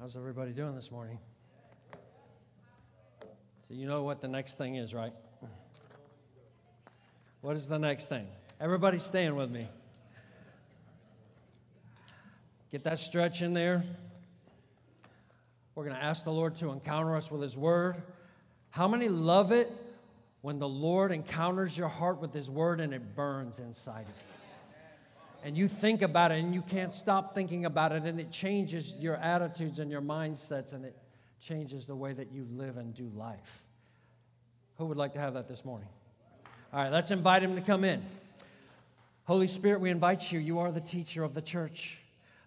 How's everybody doing this morning? So, you know what the next thing is, right? What is the next thing? Everybody staying with me. Get that stretch in there. We're going to ask the Lord to encounter us with His Word. How many love it when the Lord encounters your heart with His Word and it burns inside of you? And you think about it and you can't stop thinking about it and it changes your attitudes and your mindsets and it changes the way that you live and do life. Who would like to have that this morning? All right, let's invite him to come in. Holy Spirit, we invite you. You are the teacher of the church.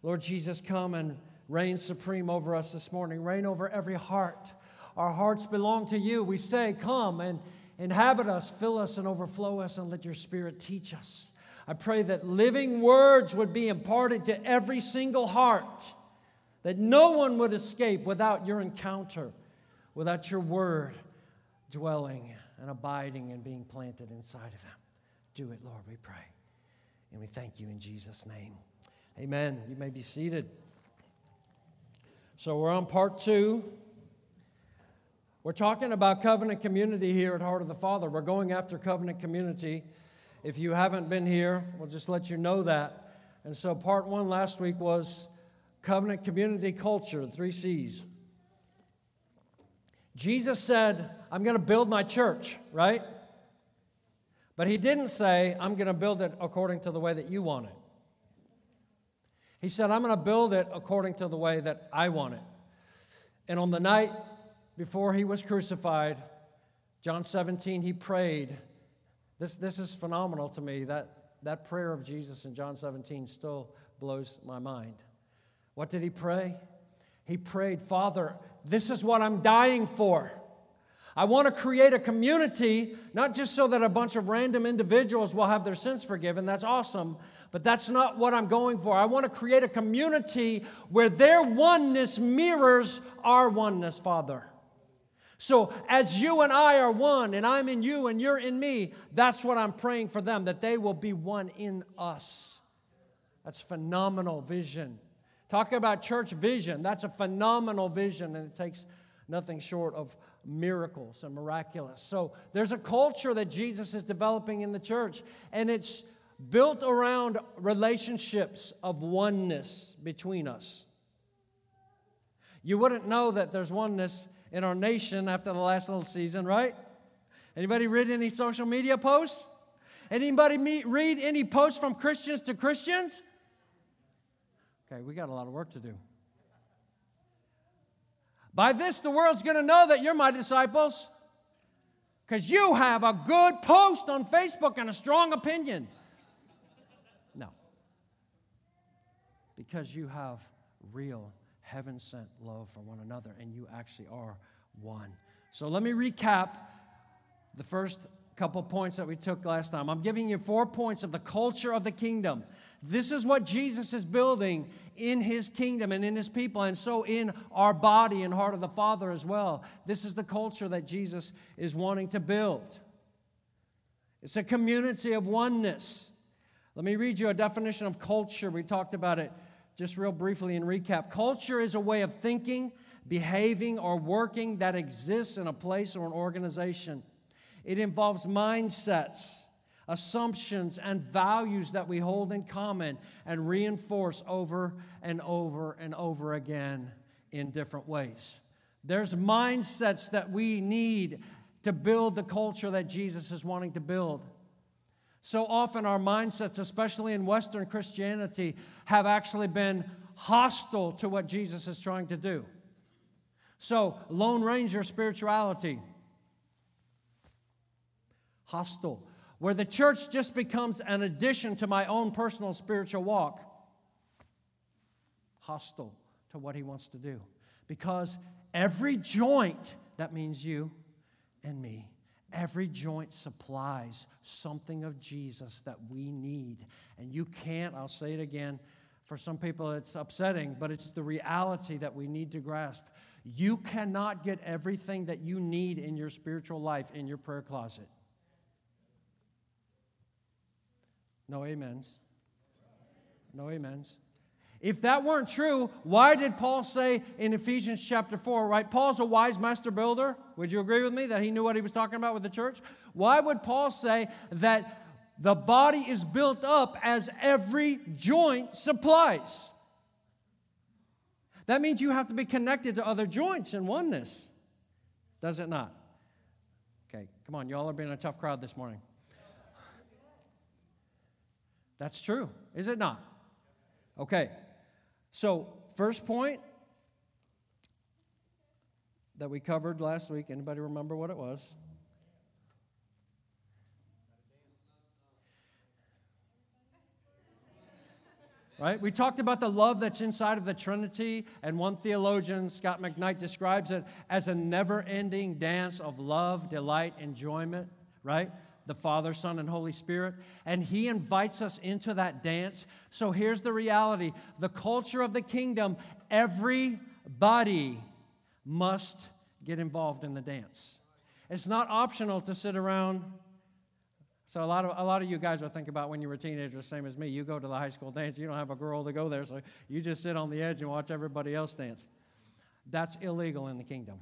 Lord Jesus, come and reign supreme over us this morning. Reign over every heart. Our hearts belong to you. We say, Come and inhabit us, fill us, and overflow us, and let your spirit teach us. I pray that living words would be imparted to every single heart, that no one would escape without your encounter, without your word dwelling and abiding and being planted inside of them. Do it, Lord, we pray. And we thank you in Jesus' name. Amen. You may be seated. So we're on part two. We're talking about covenant community here at Heart of the Father. We're going after covenant community. If you haven't been here, we'll just let you know that. And so, part one last week was covenant community culture, three C's. Jesus said, I'm going to build my church, right? But he didn't say, I'm going to build it according to the way that you want it. He said, I'm going to build it according to the way that I want it. And on the night before he was crucified, John 17, he prayed this, this is phenomenal to me. That, that prayer of Jesus in John 17 still blows my mind. What did he pray? He prayed, Father, this is what I'm dying for. I want to create a community, not just so that a bunch of random individuals will have their sins forgiven. That's awesome. But that's not what I'm going for. I want to create a community where their oneness mirrors our oneness, Father. So, as you and I are one, and I'm in you and you're in me, that's what I'm praying for them, that they will be one in us. That's phenomenal vision. Talk about church vision. That's a phenomenal vision, and it takes nothing short of miracles and miraculous. So, there's a culture that Jesus is developing in the church, and it's built around relationships of oneness between us. You wouldn't know that there's oneness in our nation after the last little season, right? Anybody read any social media posts? Anybody meet, read any posts from Christians to Christians? Okay, we got a lot of work to do. By this, the world's going to know that you're my disciples because you have a good post on Facebook and a strong opinion. No. Because you have real heaven sent love for one another, and you actually are one. So let me recap the first couple points that we took last time. I'm giving you four points of the culture of the kingdom. This is what Jesus is building in his kingdom and in his people, and so in our body and heart of the Father as well. This is the culture that Jesus is wanting to build. It's a community of oneness. Let me read you a definition of culture. We talked about it just real briefly in recap culture is a way of thinking, behaving, or working that exists in a place or an organization. It involves mindsets, assumptions, and values that we hold in common and reinforce over and over and over again in different ways. There's mindsets that we need to build the culture that Jesus is wanting to build. So often, our mindsets, especially in Western Christianity, have actually been hostile to what Jesus is trying to do. So, Lone Ranger spirituality, hostile. Where the church just becomes an addition to my own personal spiritual walk, hostile to what he wants to do. Because every joint, that means you and me, Every joint supplies something of Jesus that we need. And you can't, I'll say it again, for some people it's upsetting, but it's the reality that we need to grasp. You cannot get everything that you need in your spiritual life in your prayer closet. No amens. No amens. If that weren't true, why did Paul say in Ephesians chapter 4, right? Paul's a wise master builder. Would you agree with me that he knew what he was talking about with the church? Why would Paul say that the body is built up as every joint supplies? That means you have to be connected to other joints in oneness. Does it not? Okay, come on, y'all are being a tough crowd this morning. That's true, is it not? Okay. So, first point that we covered last week, anybody remember what it was? Right? We talked about the love that's inside of the Trinity, and one theologian, Scot McKnight, describes it as a never ending dance of love, delight, enjoyment, right? The Father, Son, and Holy Spirit. And He invites us into that dance. So here's the reality the culture of the kingdom, everybody must get involved in the dance. It's not optional to sit around. So a lot of a lot of you guys will think about when you were teenagers, same as me. You go to the high school dance, you don't have a girl to go there, so you just sit on the edge and watch everybody else dance. That's illegal in the kingdom.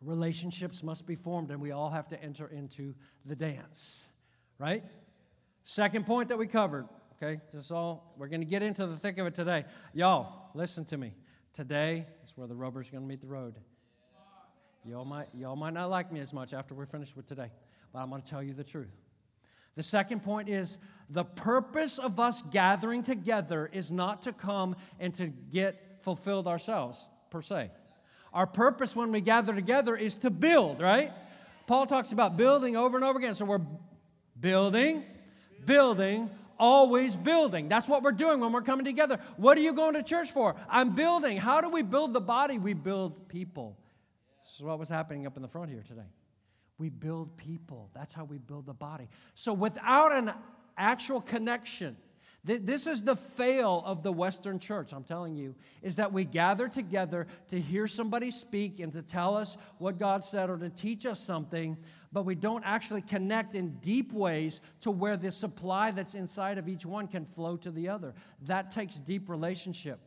Relationships must be formed, and we all have to enter into the dance, right? Second point that we covered, okay? This is all, we're going to get into the thick of it today. Y'all, listen to me. Today is where the rubber's going to meet the road. Y'all might, y'all might not like me as much after we're finished with today, but I'm going to tell you the truth. The second point is the purpose of us gathering together is not to come and to get fulfilled ourselves, per se. Our purpose when we gather together is to build, right? Paul talks about building over and over again. So we're building, building, always building. That's what we're doing when we're coming together. What are you going to church for? I'm building. How do we build the body? We build people. This is what was happening up in the front here today. We build people. That's how we build the body. So without an actual connection, this is the fail of the Western church, I'm telling you, is that we gather together to hear somebody speak and to tell us what God said or to teach us something, but we don't actually connect in deep ways to where the supply that's inside of each one can flow to the other. That takes deep relationship.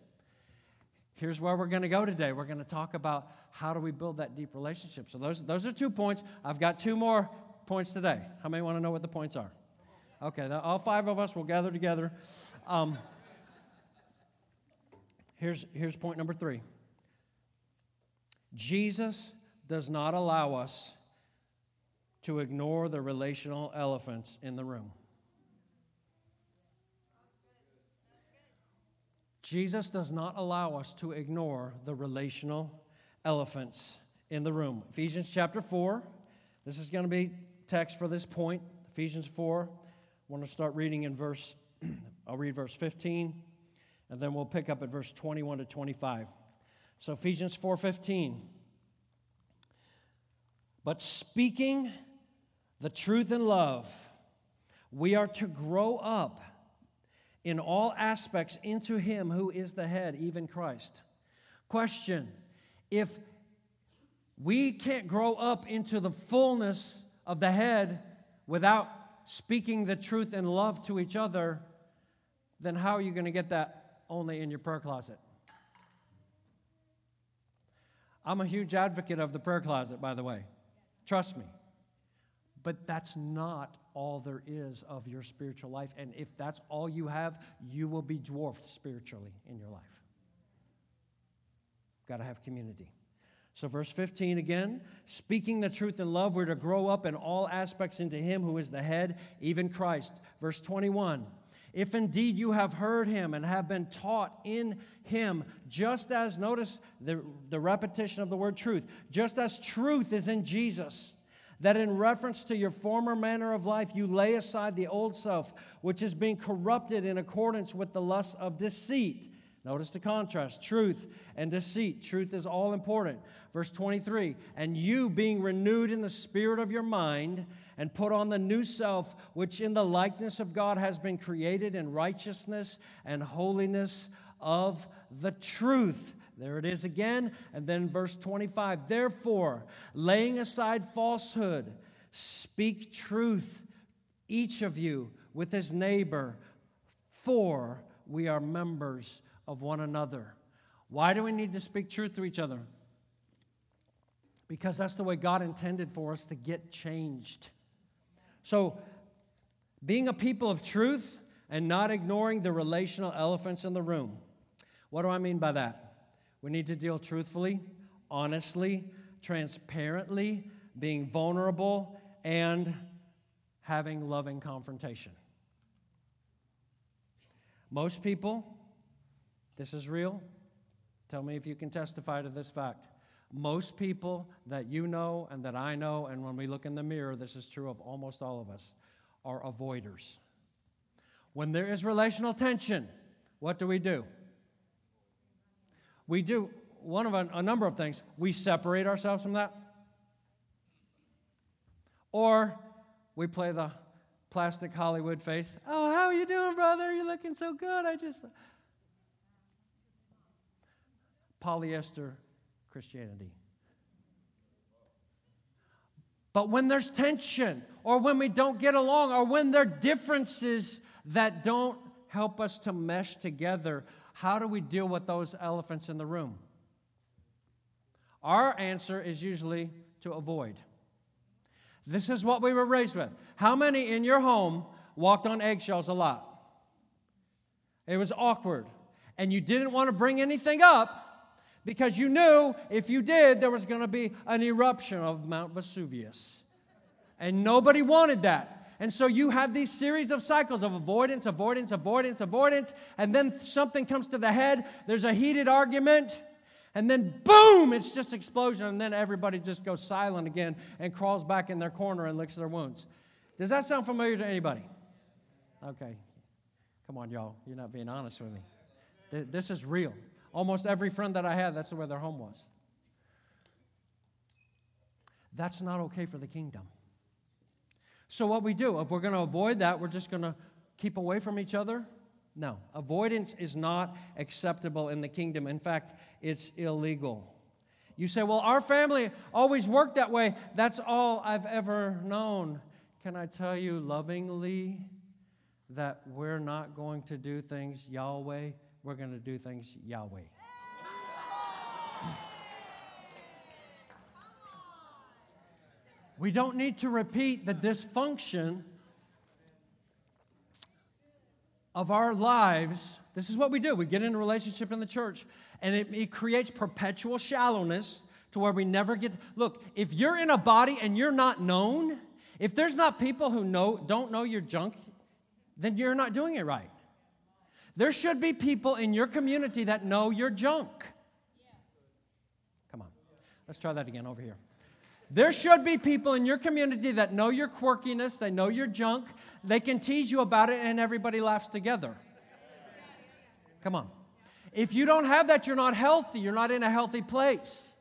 Here's where we're going to go today. We're going to talk about how do we build that deep relationship. So, those, those are two points. I've got two more points today. How many want to know what the points are? Okay, all five of us will gather together. Um, here's, here's point number three Jesus does not allow us to ignore the relational elephants in the room. Jesus does not allow us to ignore the relational elephants in the room. Ephesians chapter 4, this is going to be text for this point. Ephesians 4, I want to start reading in verse, I'll read verse 15, and then we'll pick up at verse 21 to 25. So Ephesians 4:15. But speaking the truth in love, we are to grow up in all aspects into him who is the head, even Christ. Question If we can't grow up into the fullness of the head without speaking the truth in love to each other, then how are you going to get that only in your prayer closet? I'm a huge advocate of the prayer closet, by the way. Trust me. But that's not all there is of your spiritual life. And if that's all you have, you will be dwarfed spiritually in your life. Got to have community. So, verse 15 again, speaking the truth in love, we're to grow up in all aspects into Him who is the head, even Christ. Verse 21, if indeed you have heard Him and have been taught in Him, just as, notice the, the repetition of the word truth, just as truth is in Jesus, that in reference to your former manner of life, you lay aside the old self, which is being corrupted in accordance with the lusts of deceit Notice the contrast truth and deceit. Truth is all important. Verse 23 And you, being renewed in the spirit of your mind, and put on the new self, which in the likeness of God has been created in righteousness and holiness of the truth. There it is again. And then verse 25 Therefore, laying aside falsehood, speak truth, each of you, with his neighbor, for we are members of one another. Why do we need to speak truth to each other? Because that's the way God intended for us to get changed. So, being a people of truth and not ignoring the relational elephants in the room. What do I mean by that? We need to deal truthfully, honestly, transparently, being vulnerable, and having loving confrontation. Most people, this is real. Tell me if you can testify to this fact. Most people that you know and that I know, and when we look in the mirror, this is true of almost all of us, are avoiders. When there is relational tension, what do we do? We do one of a, a number of things. We separate ourselves from that, or we play the plastic Hollywood face. Oh, how are you doing, brother? You're looking so good. I just. Polyester Christianity. But when there's tension, or when we don't get along, or when there are differences that don't help us to mesh together, how do we deal with those elephants in the room? Our answer is usually to avoid. This is what we were raised with. How many in your home walked on eggshells a lot? It was awkward. And you didn't want to bring anything up because you knew if you did, there was going to be an eruption of Mount Vesuvius. And nobody wanted that. And so you had these series of cycles of avoidance, avoidance, avoidance, avoidance, and then something comes to the head. There's a heated argument, and then boom, it's just explosion, and then everybody just goes silent again and crawls back in their corner and licks their wounds. Does that sound familiar to anybody? Okay. Come on, y'all. You're not being honest with me. This is real. Almost every friend that I had, that's the way their home was. That's not okay for the kingdom. So, what we do, if we're going to avoid that, we're just going to keep away from each other no, avoidance is not acceptable in the kingdom. In fact, it's illegal. You say, well, our family always worked that way. That's all I've ever known. Can I tell you lovingly that we're not going to do things Yahweh? We're going to do things Yahweh. We don't need to repeat the dysfunction of our lives, this is what we do. We get in a relationship in the church, and it, it, creates perpetual shallowness to where we never get. Look, if you're in a body and you're not known, if there's not people who know don't know your junk, then you're not doing it right. There should be people in your community that know your junk. Come on, let's try that again over here. There should be people in your community that know your quirkiness, they know your junk, they can tease you about it, and everybody laughs together. Come on. If you don't have that, you're not healthy. You're not in a healthy place.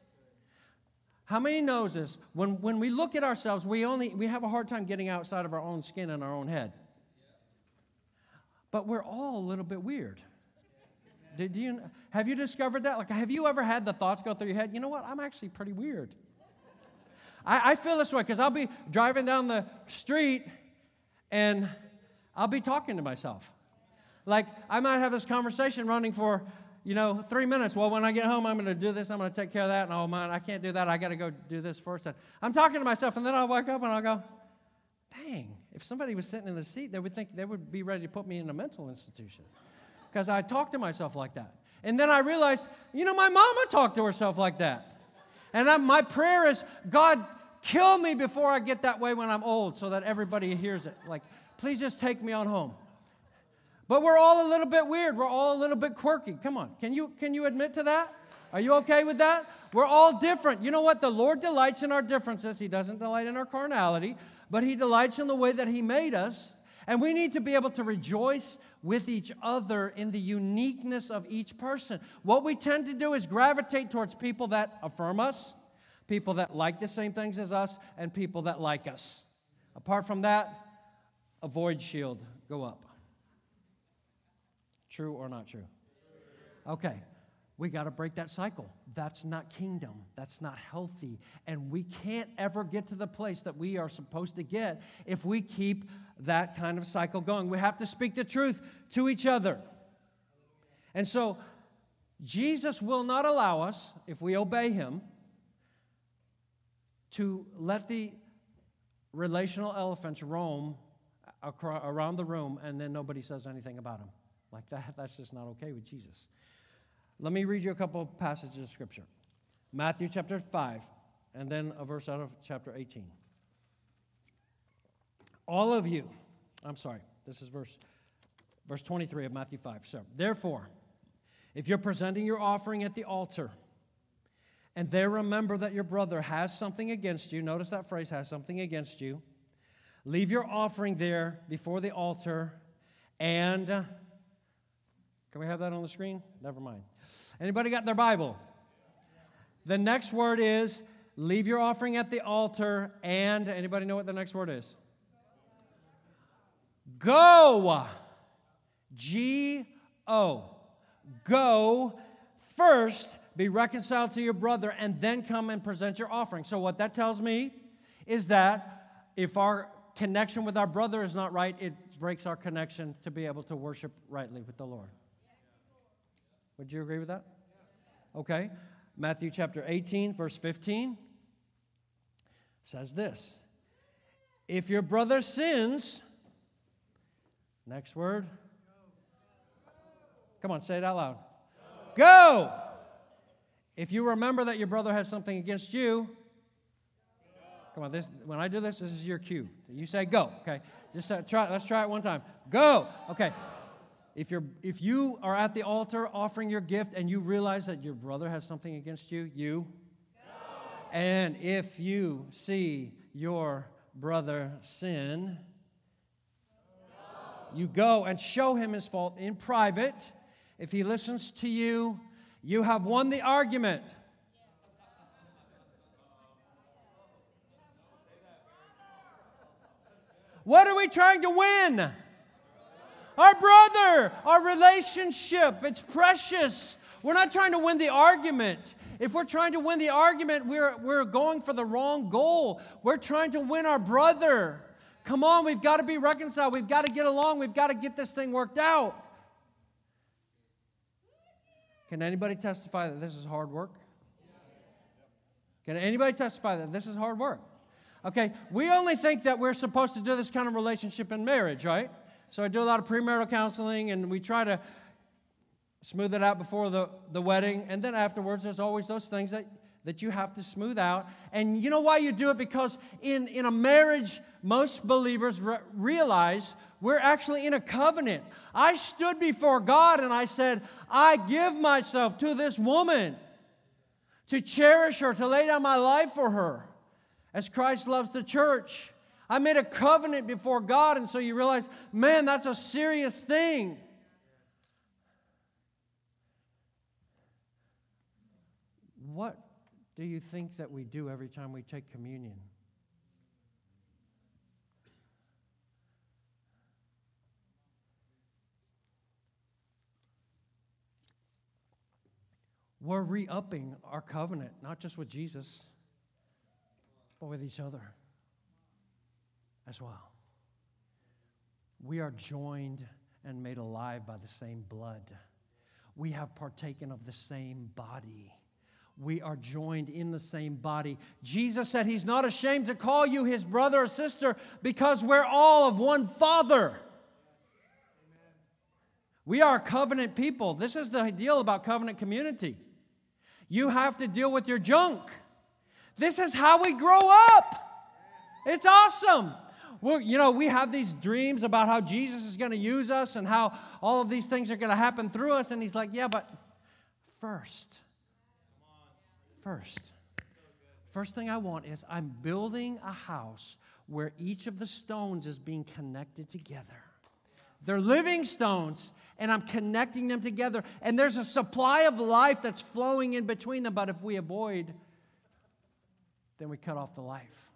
How many knows this? When, when we look at ourselves, we only we have a hard time getting outside of our own skin and our own head. But we're all a little bit weird. Did you have you discovered that? Like, have you ever had the thoughts go through your head? You know what? I'm actually pretty weird. I, I feel this way because I'll be driving down the street and I'll be talking to myself. Like, I might have this conversation running for, you know, three minutes. Well, when I get home, I'm going to do this. I'm going to take care of that. And oh, man, I can't do that. I got to go do this first. I'm talking to myself, and then I'll wake up and I'll go, dang, if somebody was sitting in the seat, they would think they would be ready to put me in a mental institution because I talk to myself like that. And then I realized, you know, my mama talked to herself like that. And I, my prayer is, God, kill me before I get that way when I'm old so that everybody hears it. Like, please just take me on home. But we're all a little bit weird. We're all a little bit quirky. Come on. Can you, can you admit to that? Are you okay with that? We're all different. You know what? The Lord delights in our differences. He doesn't delight in our carnality, but He delights in the way that He made us. And we need to be able to rejoice with each other in the uniqueness of each person. What we tend to do is gravitate towards people that affirm us, people that like the same things as us, and people that like us. Apart from that, avoid shield, go up. True or not true? Okay, we got to break that cycle. That's not kingdom. That's not healthy. And we can't ever get to the place that we are supposed to get if we keep that kind of cycle going. We have to speak the truth to each other. And so, Jesus will not allow us, if we obey him, to let the relational elephants roam around the room and then nobody says anything about them. Like that, that's just not okay with Jesus. Let me read you a couple of passages of Scripture Matthew chapter 5, and then a verse out of chapter 18. All of you, I'm sorry, this is verse, verse 23 of Matthew 5. So, therefore, if you're presenting your offering at the altar, and there remember that your brother has something against you, notice that phrase has something against you, leave your offering there before the altar, and can we have that on the screen? Never mind. Anybody got their Bible? The next word is leave your offering at the altar, and anybody know what the next word is? Go. G O. Go first, be reconciled to your brother, and then come and present your offering. So, what that tells me is that if our connection with our brother is not right, it breaks our connection to be able to worship rightly with the Lord. Would you agree with that? Okay. Matthew chapter 18, verse 15 says this If your brother sins, next word, Come on, say it out loud. Go. If you remember that your brother has something against you, come on, this when I do this, this is your cue. You say go, okay? Just uh, try let's try it one time. Go. Okay. If you're if you are at the altar offering your gift and you realize that your brother has something against you, you and if you see your brother sin, you go and show him his fault in private if he listens to you, you have won the argument. What are we trying to win? Our brother, our relationship. It's precious. We're not trying to win the argument. If we're trying to win the argument, we're, we're going for the wrong goal. We're trying to win our brother. Come on, we've got to be reconciled. We've got to get along. We've got to get this thing worked out. Can anybody testify that this is hard work? Can anybody testify that this is hard work? Okay, we only think that we're supposed to do this kind of relationship in marriage, right? So I do a lot of premarital counseling and we try to smooth it out before the, the wedding. And then afterwards, there's always those things that that you have to smooth out. And you know why you do it? Because in, in a marriage, most believers re- realize we're actually in a covenant. I stood before God and I said, I give myself to this woman to cherish her, to lay down my life for her, as Christ loves the church. I made a covenant before God, and so you realize, man, that's a serious thing. What do you think that we do every time we take communion? We're re upping our covenant, not just with Jesus, but with each other as well. We are joined and made alive by the same blood. We have partaken of the same body we are joined in the same body. Jesus said he's not ashamed to call you his brother or sister because we're all of one Father. We are covenant people. This is the deal about covenant community. You have to deal with your junk. This is how we grow up. It's awesome. Well, you know, we have these dreams about how Jesus is going to use us and how all of these things are going to happen through us. And he's like, yeah, but first, first. First thing I want is I'm building a house where each of the stones is being connected together. They're living stones, and I'm connecting them together. And there's a supply of life that's flowing in between them. But if we avoid, then we cut off the life.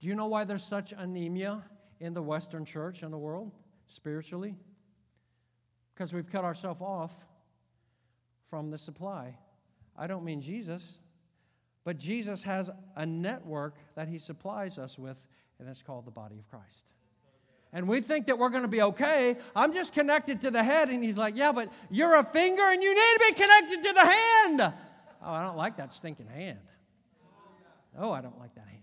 Do you know why there's such anemia in the Western church and the world spiritually? Because we've cut ourselves off from the supply I don't mean Jesus, but Jesus has a network that he supplies us with, and it's called the body of Christ. And we think that we're going to be okay. I'm just connected to the head. And he's like, Yeah, but you're a finger and you need to be connected to the hand. Oh, I don't like that stinking hand. Oh, I don't like that hand.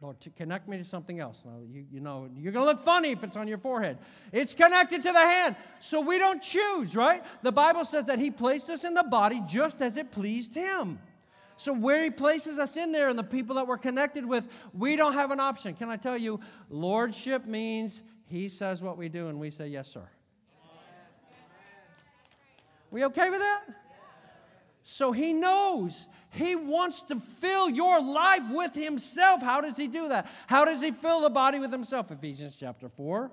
Lord, to connect me to something else. No, you, you know, you're going to look funny if it's on your forehead. It's connected to the hand. So we don't choose, right? The Bible says that He placed us in the body just as it pleased Him. So, where He places us in there and the people that we're connected with, we don't have an option. Can I tell you, Lordship means He says what we do and we say, Yes, sir. We okay with that? So he knows. He wants to fill your life with himself. How does he do that? How does he fill the body with himself? Ephesians chapter 4,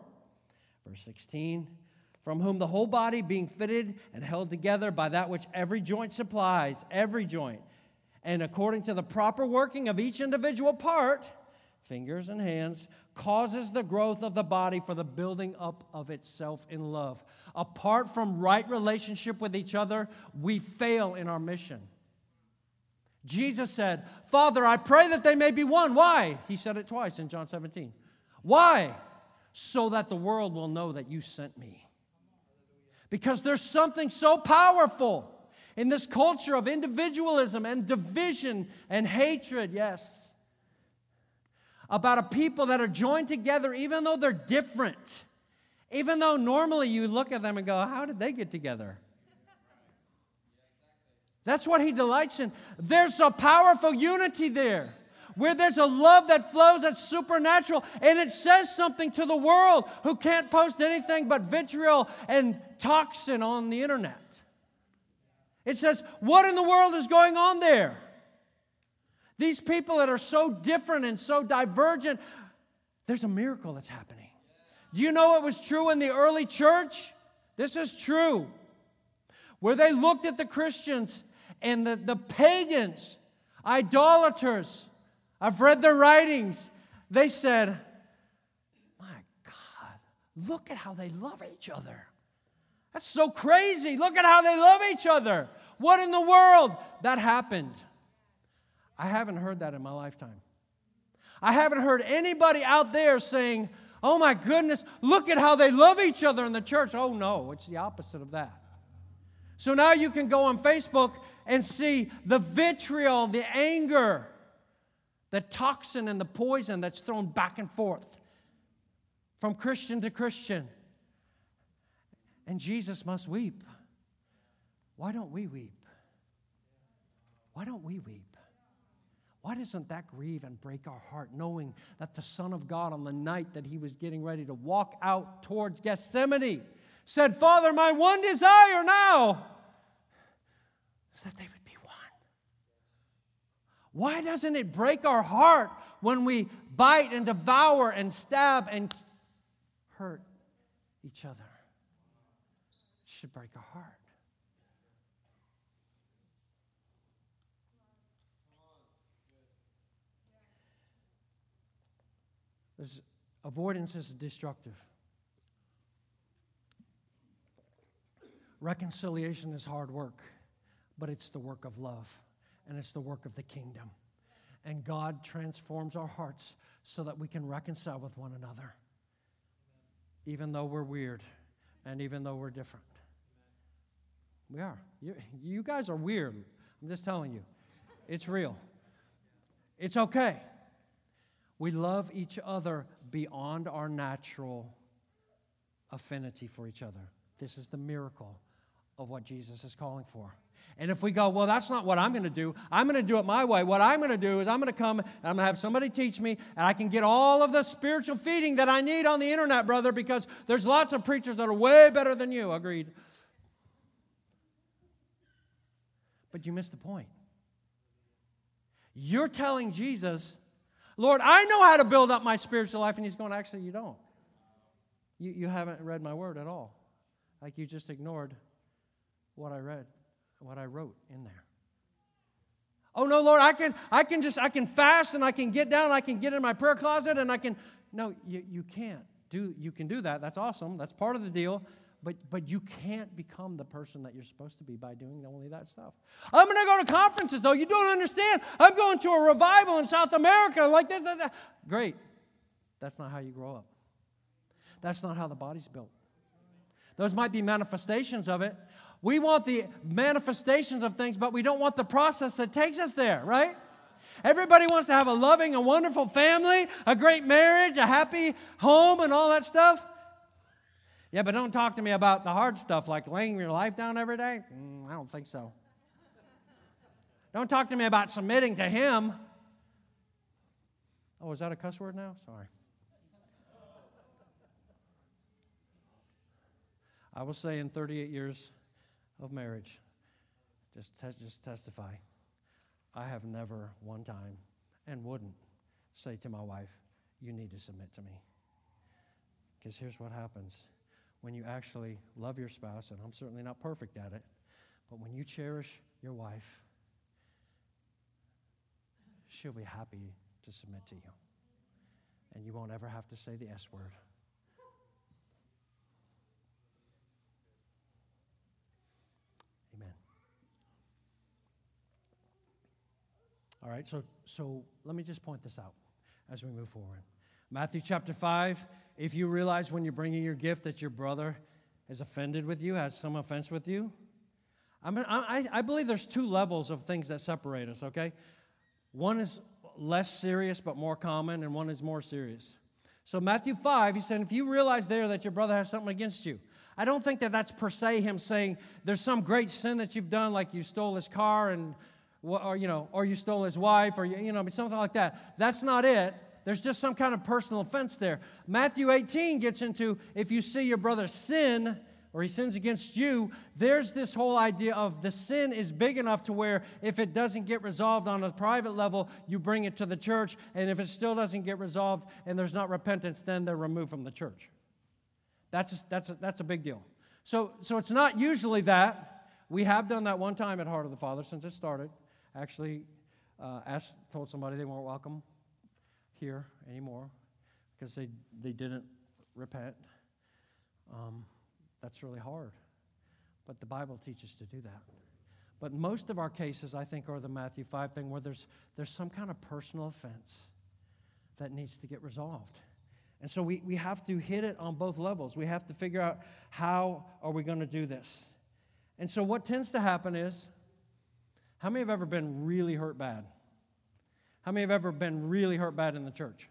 verse 16. From whom the whole body, being fitted and held together by that which every joint supplies, every joint, and according to the proper working of each individual part, fingers and hands, causes the growth of the body for the building up of itself in love. Apart from right relationship with each other, we fail in our mission. Jesus said, Father, I pray that they may be one. Why? He said it twice in John 17. Why? So that the world will know that you sent me. Because there's something so powerful in this culture of individualism and division and hatred, yes about a people that are joined together, even though they're different. Even though normally you look at them and go, How did they get together? That's what he delights in. There's a powerful unity there where there's a love that flows that's supernatural and it says something to the world who can't post anything but vitriol and toxin on the internet. It says, What in the world is going on there? These people that are so different and so divergent, there's a miracle that's happening. Do you know it was true in the early church? This is true. Where they looked at the Christians and the, the pagans, idolaters, I've read their writings. They said, My God, look at how they love each other. That's so crazy. Look at how they love each other. What in the world? That happened. I haven't heard that in my lifetime. I haven't heard anybody out there saying, Oh my goodness, look at how they love each other in the church. Oh no, it's the opposite of that. So now you can go on Facebook and see the vitriol, the anger, the toxin and the poison that's thrown back and forth from Christian to Christian. And Jesus must weep. Why don't we weep? Why don't we weep? Why doesn't that grieve and break our heart, knowing that the Son of God, on the night that he was getting ready to walk out towards Gethsemane, said, Father, my one desire now is that they would be one. Why doesn't it break our heart when we bite and devour and stab and hurt each other? It should break our heart. There's, avoidance is destructive. Reconciliation is hard work, but it's the work of love and it's the work of the kingdom. And God transforms our hearts so that we can reconcile with one another, even though we're weird and even though we're different. We are. You, you guys are weird. I'm just telling you. It's real. It's okay. We love each other beyond our natural affinity for each other. This is the miracle of what Jesus is calling for. And if we go, well, that's not what I'm going to do, I'm going to do it my way. What I'm going to do is I'm going to come and I'm going to have somebody teach me, and I can get all of the spiritual feeding that I need on the internet, brother, because there's lots of preachers that are way better than you. Agreed. But you missed the point. You're telling Jesus, Lord, I know how to build up my spiritual life. And he's going, Actually, you don't. You, you haven't read my word at all. Like you just ignored what I read, what I wrote in there. Oh no, Lord, I can I can just I can fast and I can get down, I can get in my prayer closet and I can no, you, you can't do you can do that. That's awesome. That's part of the deal. But, but you can't become the person that you're supposed to be by doing only that stuff. I'm going to go to conferences, though. You don't understand. I'm going to a revival in South America like that. that, that. Great. That's not how you grow up. That's not how the body's built. Those might be manifestations of it. We want the manifestations of things, but we don't want the process that takes us there, right? Everybody wants to have a loving and wonderful family, a great marriage, a happy home, and all that stuff. Yeah, but don't talk to me about the hard stuff like laying your life down every day. Mm, I don't think so. Don't talk to me about submitting to Him. Oh, is that a cuss word now? Sorry. I will say in 38 years of marriage, just, te- just testify, I have never one time and wouldn't say to my wife, You need to submit to me. Because here's what happens when you actually love your spouse, and I'm certainly not perfect at it, but when you cherish your wife, she'll be happy to submit to you. And you won't ever have to say the S word. Amen. All right, so, so let me just point this out as we move forward. Matthew chapter 5, if you realize when you're bringing your gift that your brother is offended with you, has some offense with you, I, mean, I, I believe there's two levels of things that separate us, okay? One is less serious but more common, and one is more serious. So, Matthew 5, he said, if you realize there that your brother has something against you, I don't think that that's per se him saying there's some great sin that you've done, like you stole his car and, or, you know, or you stole his wife, or, you know, something like that. That's not it. There's just some kind of personal offense there. Matthew 18 gets into if you see your brother sin, or he sins against you, there's this whole idea of the sin is big enough to where if it doesn't get resolved on a private level, you bring it to the church. And if it still doesn't get resolved and there's not repentance, then they're removed from the church. That's a, that's a, that's a big deal. So, so it's not usually that. We have done that one time at Heart of the Father since it started. Actually, uh, asked, told somebody they weren't welcome here anymore because they, they didn't repent. Um, that's really hard. But the Bible teaches to do that. But most of our cases, I think, are the Matthew 5 thing where there's, there's some kind of personal offense that needs to get resolved. And so we, we have to hit it on both levels. We have to figure out how are we going to do this. And so what tends to happen is, how many have ever been really hurt bad? How many have ever been really hurt bad in the church?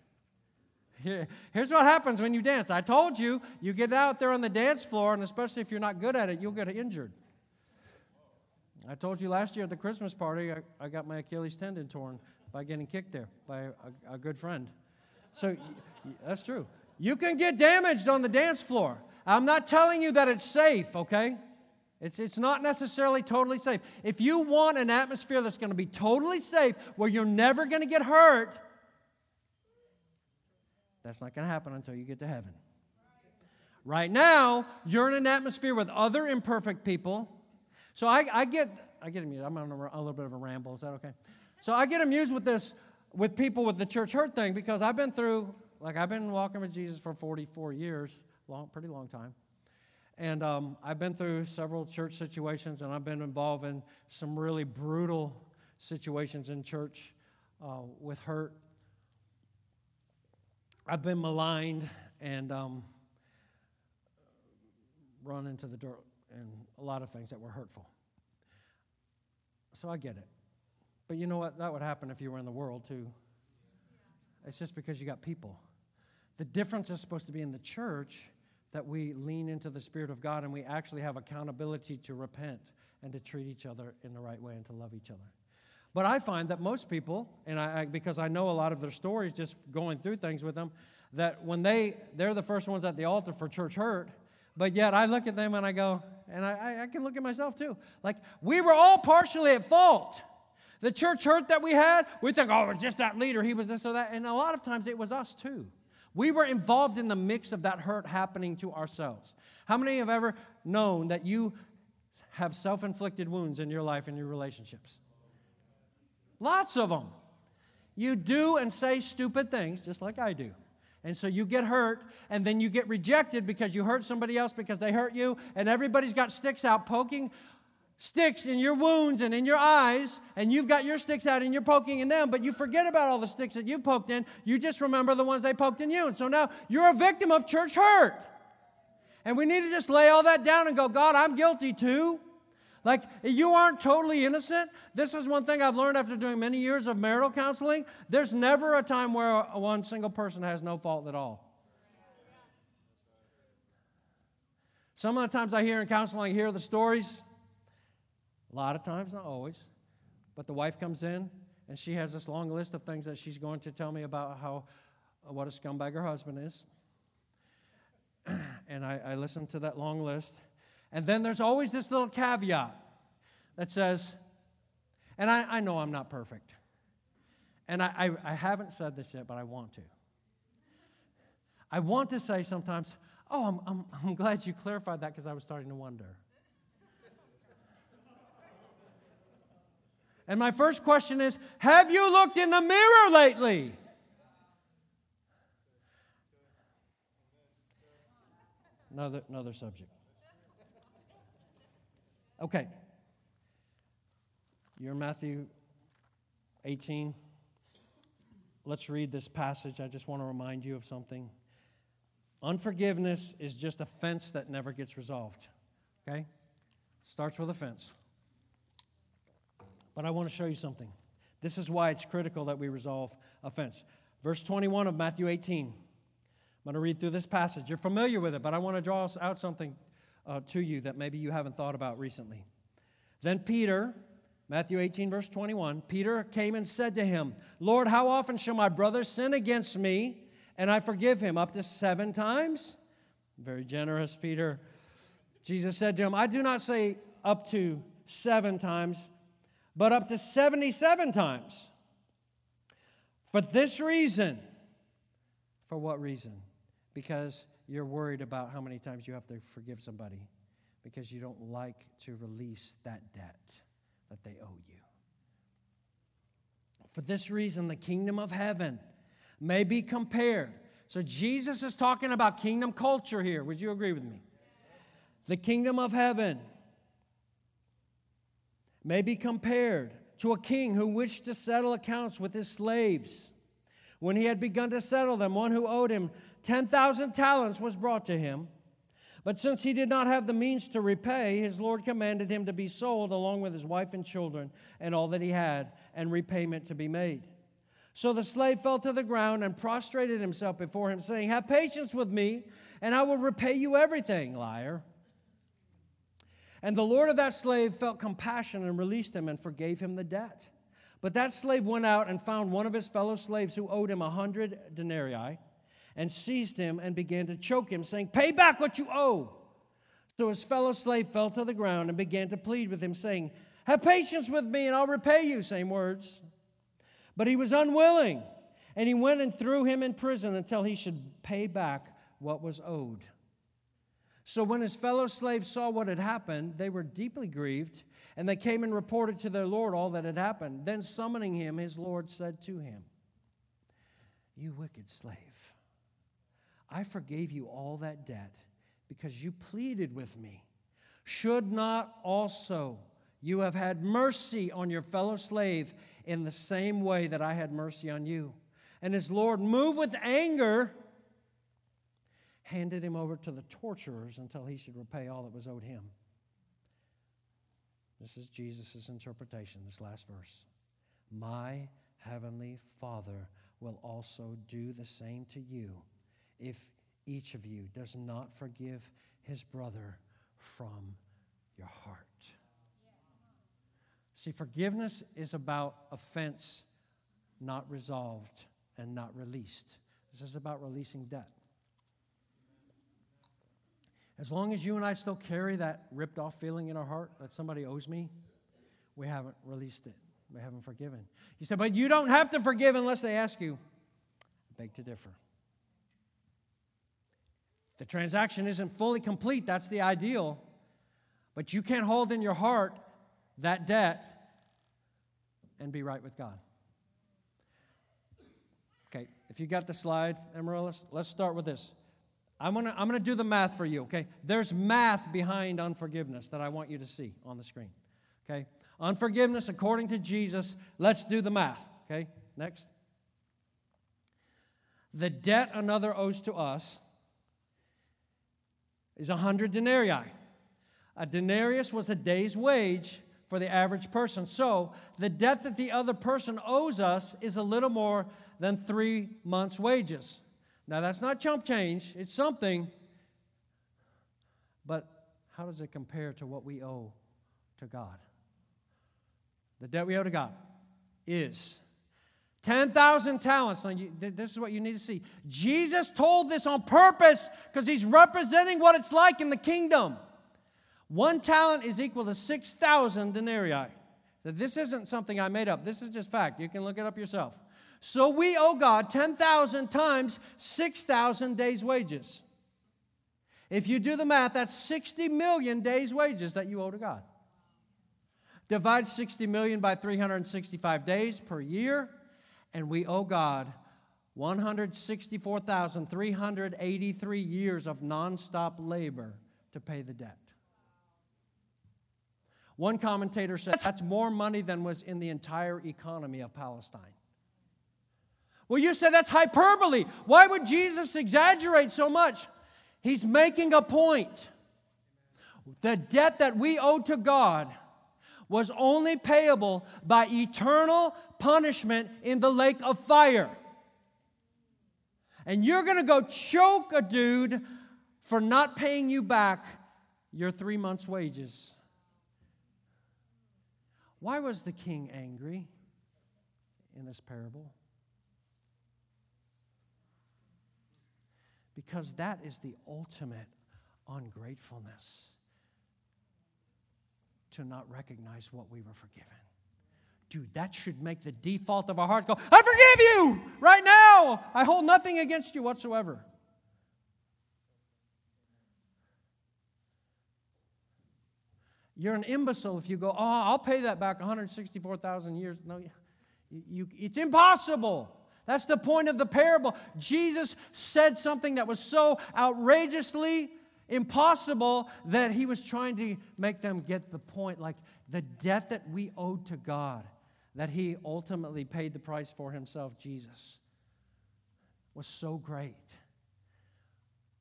Here, here's what happens when you dance. I told you, you get out there on the dance floor, and especially if you're not good at it, you'll get injured. I told you last year at the Christmas party, I, I got my Achilles tendon torn by getting kicked there by a, a good friend. So that's true. You can get damaged on the dance floor. I'm not telling you that it's safe, okay? It's, it's not necessarily totally safe. If you want an atmosphere that's going to be totally safe, where you're never going to get hurt, that's not going to happen until you get to heaven. Right now, you're in an atmosphere with other imperfect people. So I, I get, I get amused. I'm on a, a little bit of a ramble. Is that okay? So I get amused with this, with people with the church hurt thing because I've been through, like I've been walking with Jesus for 44 years, long, pretty long time. And um, I've been through several church situations, and I've been involved in some really brutal situations in church uh, with hurt I've been maligned and um, run into the dirt and a lot of things that were hurtful. So I get it. But you know what? That would happen if you were in the world too. It's just because you got people. The difference is supposed to be in the church that we lean into the Spirit of God and we actually have accountability to repent and to treat each other in the right way and to love each other. But I find that most people, and I, because I know a lot of their stories just going through things with them, that when they they're the first ones at the altar for church hurt, but yet I look at them and I go, and I, I can look at myself too. Like we were all partially at fault. The church hurt that we had, we think, oh, it's just that leader, he was this or that. And a lot of times it was us too. We were involved in the mix of that hurt happening to ourselves. How many have ever known that you have self inflicted wounds in your life and your relationships? Lots of them. You do and say stupid things, just like I do. And so you get hurt, and then you get rejected because you hurt somebody else because they hurt you, and everybody's got sticks out poking sticks in your wounds and in your eyes, and you've got your sticks out and you're poking in them, but you forget about all the sticks that you've poked in. You just remember the ones they poked in you. And so now you're a victim of church hurt. And we need to just lay all that down and go, God, I'm guilty too. Like, you aren't totally innocent. This is one thing I've learned after doing many years of marital counseling. There's never a time where one single person has no fault at all. Some of the times I hear in counseling, I hear the stories. A lot of times, not always. But the wife comes in and she has this long list of things that she's going to tell me about how what a scumbag her husband is. and I, I listen to that long list. And then there's always this little caveat that says, and I, I know I'm not perfect. And I, I, I haven't said this yet, but I want to. I want to say sometimes, oh, I'm, I'm, I'm glad you clarified that because I was starting to wonder. And my first question is Have you looked in the mirror lately? Another, another subject. Okay. You're Matthew 18. Let's read this passage. I just want to remind you of something. Unforgiveness is just a fence that never gets resolved. Okay? Starts with a fence. But I want to show you something. This is why it's critical that we resolve offense. Verse 21 of Matthew 18. I'm going to read through this passage. You're familiar with it, but I want to draw out something uh, to you that maybe you haven't thought about recently. Then Peter, Matthew 18, verse 21, Peter came and said to him, Lord, how often shall my brother sin against me and I forgive him? Up to seven times? Very generous, Peter. Jesus said to him, I do not say up to seven times, but up to 77 times. For this reason. For what reason? Because you're worried about how many times you have to forgive somebody because you don't like to release that debt that they owe you. For this reason, the kingdom of heaven may be compared. So, Jesus is talking about kingdom culture here. Would you agree with me? The kingdom of heaven may be compared to a king who wished to settle accounts with his slaves. When he had begun to settle them, one who owed him 10,000 talents was brought to him. But since he did not have the means to repay, his Lord commanded him to be sold along with his wife and children and all that he had, and repayment to be made. So the slave fell to the ground and prostrated himself before him, saying, Have patience with me, and I will repay you everything, liar. And the Lord of that slave felt compassion and released him and forgave him the debt. But that slave went out and found one of his fellow slaves who owed him a hundred denarii and seized him and began to choke him, saying, Pay back what you owe. So his fellow slave fell to the ground and began to plead with him, saying, Have patience with me, and I'll repay you. Same words. But he was unwilling, and he went and threw him in prison until he should pay back what was owed. So when his fellow slaves saw what had happened, they were deeply grieved, and they came and reported to their Lord all that had happened. Then summoning him, his Lord said to him, You wicked slave. I forgave you all that debt because you pleaded with me. Should not also you have had mercy on your fellow slave in the same way that I had mercy on you? And his Lord, moved with anger, handed him over to the torturers until he should repay all that was owed him. This is Jesus' interpretation, this last verse. My heavenly Father will also do the same to you if each of you does not forgive his brother from your heart. See, forgiveness is about offense not resolved and not released. This is about releasing debt. As long as you and I still carry that ripped off feeling in our heart that somebody owes me, we haven't released it. We haven't forgiven. You said, but you don't have to forgive unless they ask you. I beg to differ. The transaction isn't fully complete, that's the ideal. But you can't hold in your heart that debt and be right with God. Okay, if you got the slide, Amaryllis, let's start with this. I'm gonna, I'm gonna do the math for you, okay? There's math behind unforgiveness that I want you to see on the screen. Okay? Unforgiveness according to Jesus. Let's do the math. Okay? Next. The debt another owes to us is a hundred denarii. A denarius was a day's wage for the average person. So the debt that the other person owes us is a little more than three months' wages. Now, that's not chump change, it's something, but how does it compare to what we owe to God? The debt we owe to God is 10,000 talents. Now, you, this is what you need to see. Jesus told this on purpose because he's representing what it's like in the kingdom. One talent is equal to 6,000 denarii. So this isn't something I made up, this is just fact. You can look it up yourself. So we owe God 10,000 times 6,000 days' wages. If you do the math, that's 60 million days' wages that you owe to God. Divide 60 million by 365 days per year, and we owe God 164,383 years of nonstop labor to pay the debt. One commentator says that's more money than was in the entire economy of Palestine. Well, you say that's hyperbole. Why would Jesus exaggerate so much? He's making a point. The debt that we owe to God was only payable by eternal punishment in the lake of fire. And you're going to go choke a dude for not paying you back your three months' wages. Why was the king angry in this parable? Because that is the ultimate ungratefulness to not recognize what we were forgiven. Dude, that should make the default of our hearts go, I forgive you right now. I hold nothing against you whatsoever. You're an imbecile if you go, oh, I'll pay that back 164,000 years. No, you, you, it's impossible. That's the point of the parable. Jesus said something that was so outrageously impossible that he was trying to make them get the point like the debt that we owed to God, that he ultimately paid the price for himself, Jesus, was so great.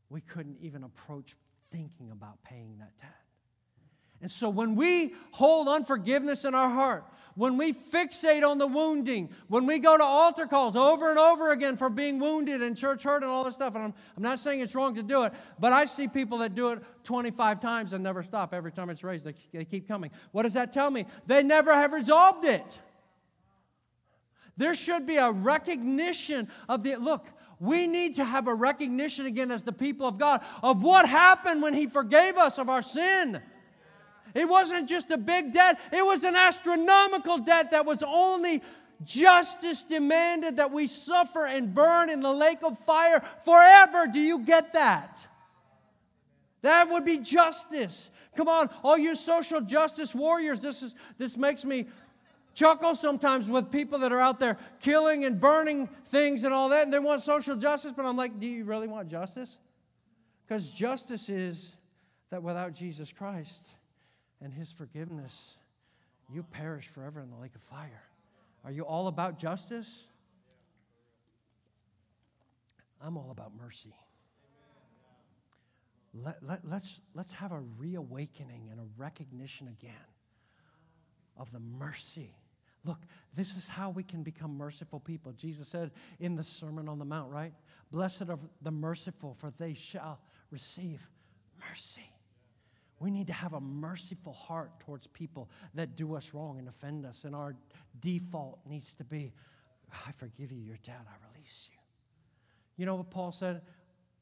We couldn't even approach thinking about paying that debt. And so when we hold unforgiveness in our heart, when we fixate on the wounding, when we go to altar calls over and over again for being wounded and church hurt and all this stuff, and I'm, I'm not saying it's wrong to do it, but I see people that do it 25 times and never stop. Every time it's raised, they, they keep coming. What does that tell me? They never have resolved it. There should be a recognition of the look, we need to have a recognition again as the people of God of what happened when He forgave us of our sin. It wasn't just a big debt, it was an astronomical debt that was only justice demanded that we suffer and burn in the lake of fire forever. Do you get that? That would be justice. Come on, all you social justice warriors, this, is, this makes me chuckle sometimes with people that are out there killing and burning things and all that, and they want social justice, but I'm like, do you really want justice? Because justice is that without Jesus Christ, and his forgiveness, you perish forever in the lake of fire. Are you all about justice? I'm all about mercy. Let, let, let's, let's have a reawakening and a recognition again of the mercy. Look, this is how we can become merciful people. Jesus said in the Sermon on the Mount, right? Blessed are the merciful, for they shall receive mercy. We need to have a merciful heart towards people that do us wrong and offend us. And our default needs to be I forgive you your debt, I release you. You know what Paul said?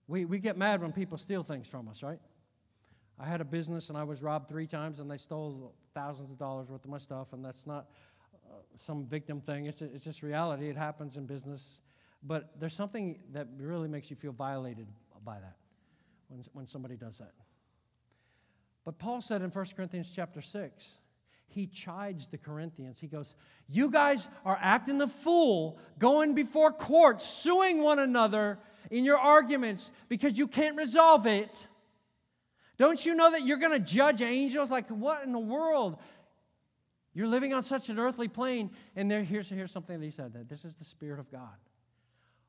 We, we get mad when people steal things from us, right? I had a business and I was robbed three times and they stole thousands of dollars worth of my stuff, and that's not uh, some victim thing. It's, it's just reality. It happens in business. But there's something that really makes you feel violated by that when, when somebody does that. But Paul said in 1 Corinthians chapter 6, he chides the Corinthians. He goes, You guys are acting the fool, going before court, suing one another in your arguments because you can't resolve it. Don't you know that you're going to judge angels? Like, what in the world? You're living on such an earthly plane, and there, here's, here's something that he said that this is the Spirit of God.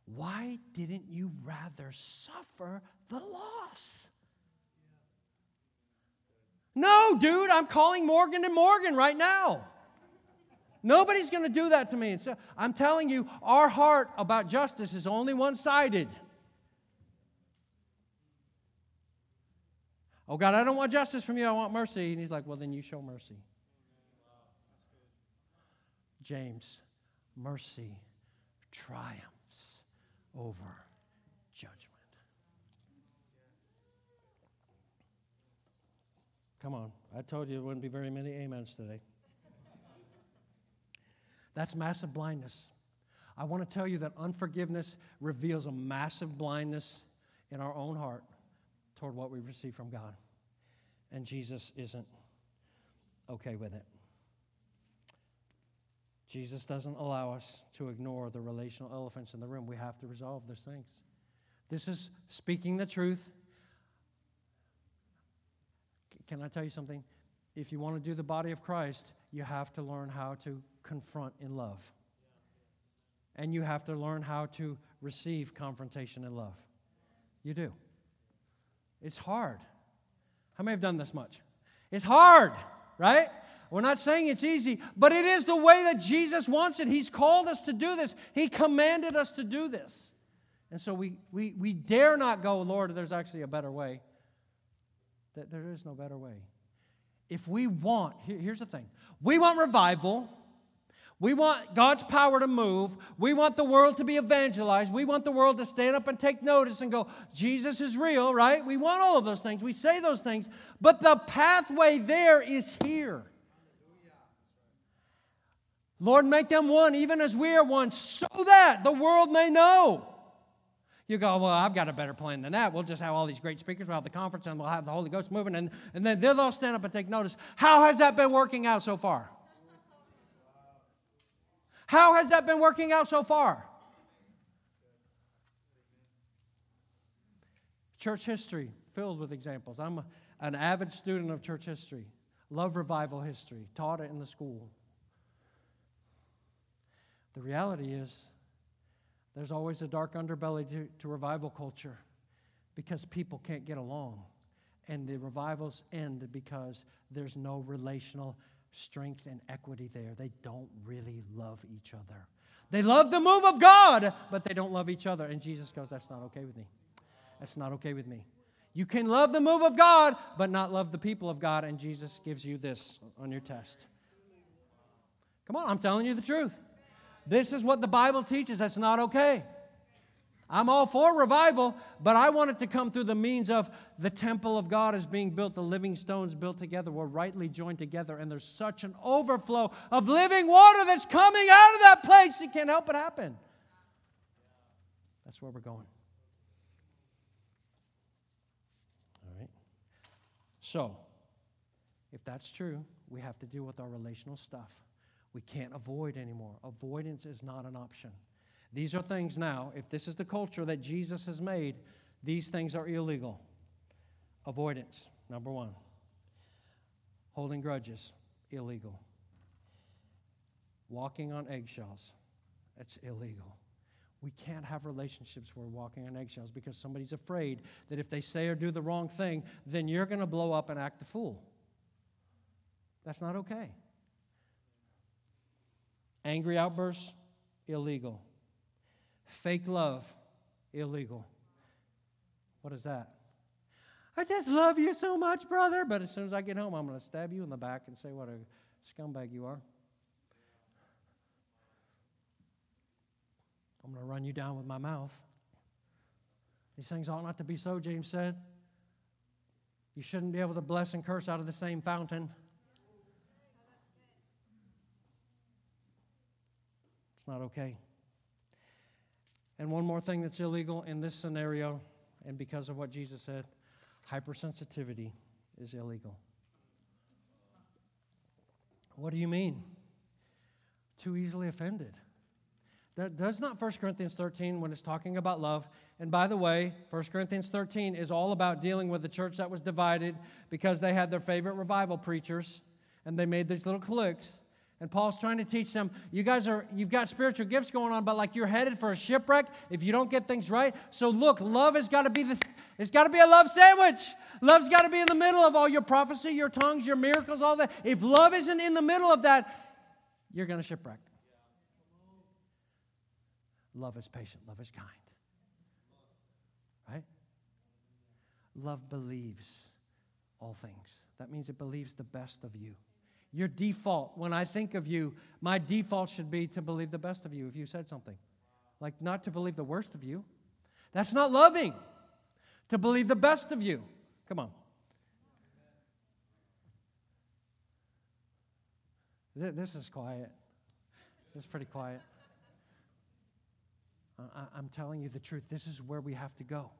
Why didn't you rather suffer the loss? No, dude, I'm calling Morgan and Morgan right now. Nobody's going to do that to me. And so I'm telling you, our heart about justice is only one sided. Oh, God, I don't want justice from you. I want mercy. And he's like, Well, then you show mercy. James, mercy triumphs over judgment. Come on. I told you there wouldn't be very many amens today. That's massive blindness. I want to tell you that unforgiveness reveals a massive blindness in our own heart toward what we receive from God. And Jesus isn't okay with it. Jesus doesn't allow us to ignore the relational elephants in the room. We have to resolve those things. This is speaking the truth. Can I tell you something? If you want to do the body of Christ, you have to learn how to confront in love. And you have to learn how to receive confrontation in love. You do. It's hard. How many have done this much? It's hard, right? We're not saying it's easy, but it is the way that Jesus wants it. He's called us to do this, He commanded us to do this. And so we, we, we dare not go, Lord, there's actually a better way. That there is no better way. If we want, here, here's the thing we want revival. We want God's power to move. We want the world to be evangelized. We want the world to stand up and take notice and go, Jesus is real, right? We want all of those things. We say those things. But the pathway there is here. Lord, make them one, even as we are one, so that the world may know. You go, well, I've got a better plan than that. We'll just have all these great speakers. We'll have the conference and we'll have the Holy Ghost moving, and, and then they'll all stand up and take notice. How has that been working out so far? How has that been working out so far? Church history filled with examples. I'm a, an avid student of church history, love revival history, taught it in the school. The reality is, there's always a dark underbelly to, to revival culture because people can't get along. And the revivals end because there's no relational strength and equity there. They don't really love each other. They love the move of God, but they don't love each other. And Jesus goes, That's not okay with me. That's not okay with me. You can love the move of God, but not love the people of God. And Jesus gives you this on your test. Come on, I'm telling you the truth. This is what the Bible teaches. That's not okay. I'm all for revival, but I want it to come through the means of the temple of God is being built, the living stones built together, we're rightly joined together, and there's such an overflow of living water that's coming out of that place, it can't help but happen. That's where we're going. All right. So, if that's true, we have to deal with our relational stuff. We can't avoid anymore. Avoidance is not an option. These are things now, if this is the culture that Jesus has made, these things are illegal. Avoidance, number one. Holding grudges, illegal. Walking on eggshells, that's illegal. We can't have relationships where we're walking on eggshells because somebody's afraid that if they say or do the wrong thing, then you're going to blow up and act the fool. That's not okay. Angry outbursts, illegal. Fake love, illegal. What is that? I just love you so much, brother. But as soon as I get home, I'm going to stab you in the back and say what a scumbag you are. I'm going to run you down with my mouth. These things ought not to be so, James said. You shouldn't be able to bless and curse out of the same fountain. It's not okay. And one more thing that's illegal in this scenario, and because of what Jesus said, hypersensitivity is illegal. What do you mean? Too easily offended. That does not 1 Corinthians 13 when it's talking about love. And by the way, 1 Corinthians 13 is all about dealing with the church that was divided because they had their favorite revival preachers and they made these little cliques And Paul's trying to teach them, you guys are, you've got spiritual gifts going on, but like you're headed for a shipwreck if you don't get things right. So look, love has got to be the, it's got to be a love sandwich. Love's got to be in the middle of all your prophecy, your tongues, your miracles, all that. If love isn't in the middle of that, you're going to shipwreck. Love is patient, love is kind. Right? Love believes all things. That means it believes the best of you. Your default, when I think of you, my default should be to believe the best of you if you said something. Like not to believe the worst of you. That's not loving. To believe the best of you. Come on. This is quiet. This is pretty quiet. I'm telling you the truth. This is where we have to go.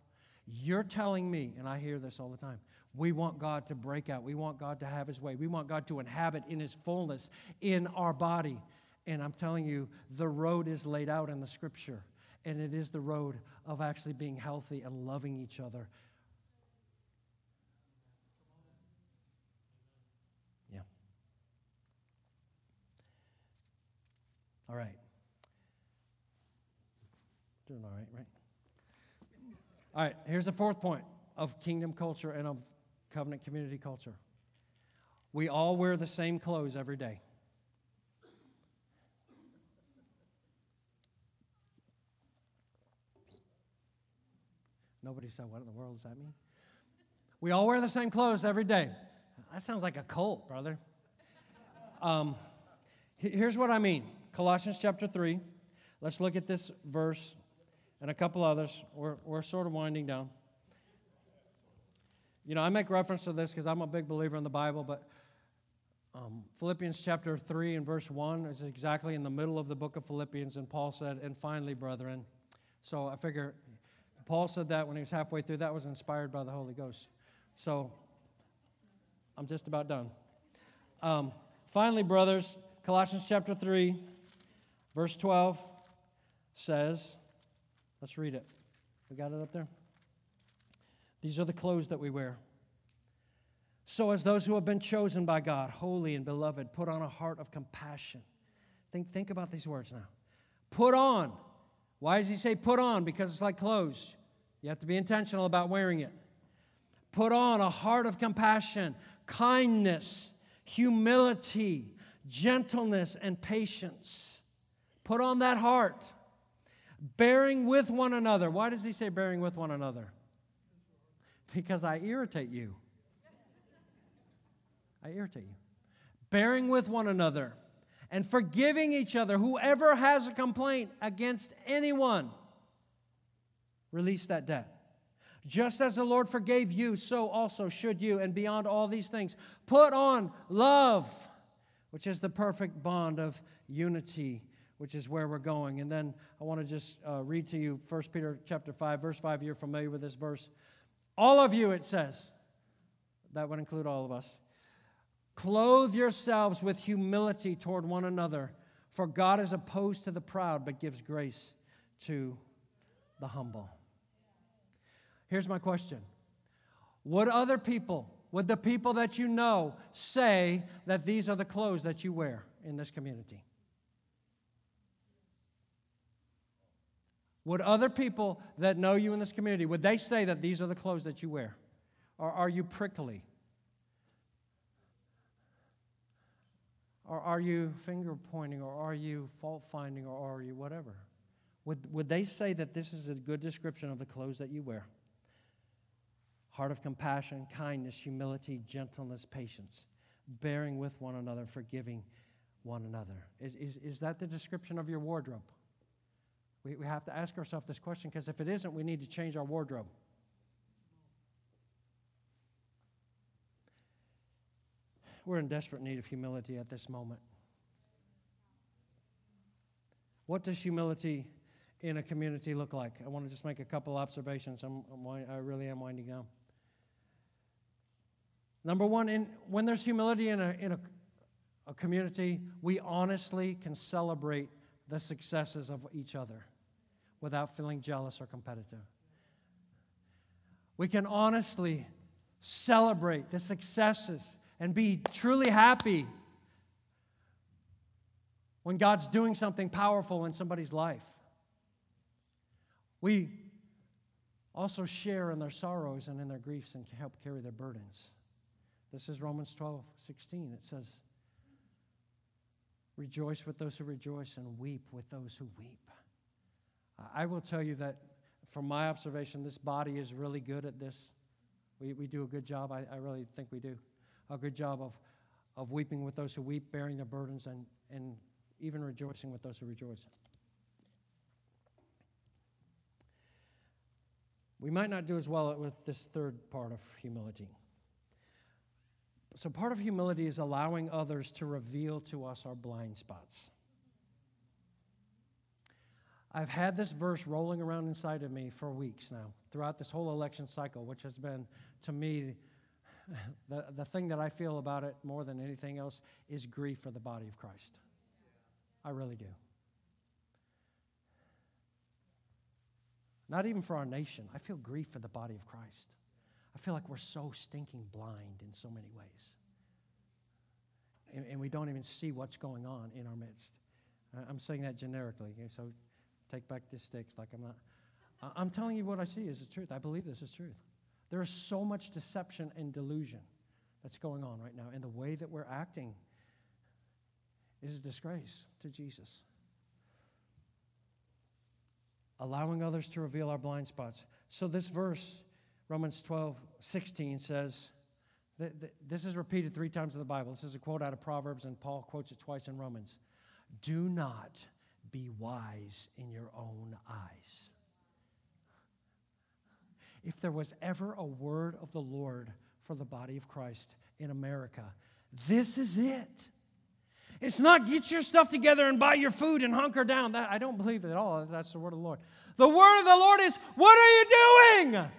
You're telling me, and I hear this all the time, we want God to break out. We want God to have His way. We want God to inhabit in His fullness in our body. And I'm telling you, the road is laid out in the scripture. And it is the road of actually being healthy and loving each other. Yeah. All right. Doing all right, right? All right, here's the fourth point of kingdom culture and of covenant community culture. We all wear the same clothes every day. Nobody said, What in the world does that mean? We all wear the same clothes every day. That sounds like a cult, brother. Um, here's what I mean Colossians chapter 3. Let's look at this verse and a couple others. We're, we're sort of winding down. You know, I make reference to this because I'm a big believer in the Bible, but um, Philippians chapter 3 and verse 1 is exactly in the middle of the book of Philippians, and Paul said, And finally, brethren. So I figure Paul said that when he was halfway through. That was inspired by the Holy Ghost. So I'm just about done. Um, finally, brothers, Colossians chapter 3, verse 12 says, Let's read it. We got it up there? These are the clothes that we wear. So, as those who have been chosen by God, holy and beloved, put on a heart of compassion. Think, think about these words now. Put on. Why does he say put on? Because it's like clothes. You have to be intentional about wearing it. Put on a heart of compassion, kindness, humility, gentleness, and patience. Put on that heart bearing with one another. Why does he say bearing with one another? Because I irritate you. I irritate you. Bearing with one another and forgiving each other. Whoever has a complaint against anyone, release that debt. Just as the Lord forgave you, so also should you. And beyond all these things, put on love, which is the perfect bond of unity which is where we're going. And then I want to just uh, read to you 1 Peter chapter 5, verse 5. You're familiar with this verse. All of you, it says, that would include all of us. Clothe yourselves with humility toward one another, for God is opposed to the proud, but gives grace to the humble. Here's my question Would other people, would the people that you know say that these are the clothes that you wear in this community? Would other people that know you in this community, would they say that these are the clothes that you wear? Or are you prickly? Or are you finger pointing? Or are you fault finding? Or are you whatever? Would, would they say that this is a good description of the clothes that you wear? Heart of compassion, kindness, humility, gentleness, patience, bearing with one another, forgiving one another. Is, is, is that the description of your wardrobe? We, we have to ask ourselves this question because if it isn't, we need to change our wardrobe. We're in desperate need of humility at this moment. What does humility in a community look like? I want to just make a couple observations. I'm, I'm, i really am winding down. Number one, in, when there's humility in, a, in a, a community, we honestly can celebrate the successes of each other without feeling jealous or competitive. We can honestly celebrate the successes and be truly happy when God's doing something powerful in somebody's life. We also share in their sorrows and in their griefs and help carry their burdens. This is Romans 12, 16. It says, Rejoice with those who rejoice and weep with those who weep. I will tell you that from my observation, this body is really good at this. We, we do a good job. I, I really think we do a good job of, of weeping with those who weep, bearing their burdens, and, and even rejoicing with those who rejoice. We might not do as well with this third part of humility. So, part of humility is allowing others to reveal to us our blind spots. I've had this verse rolling around inside of me for weeks now, throughout this whole election cycle, which has been, to me, the, the thing that I feel about it more than anything else is grief for the body of Christ. I really do. Not even for our nation. I feel grief for the body of Christ. I feel like we're so stinking blind in so many ways. And, and we don't even see what's going on in our midst. I'm saying that generically, so take back the sticks like I'm not. I'm telling you what I see is the truth. I believe this is truth. There is so much deception and delusion that's going on right now, and the way that we're acting is a disgrace to Jesus. Allowing others to reveal our blind spots. So, this verse, Romans 12, 16, says, this is repeated three times in the Bible. This is a quote out of Proverbs, and Paul quotes it twice in Romans. Do not be wise in your own eyes. If there was ever a word of the Lord for the body of Christ in America, this is it. It's not get your stuff together and buy your food and hunker down. That, I don't believe it at all. That's the word of the Lord. The word of the Lord is, what are you doing?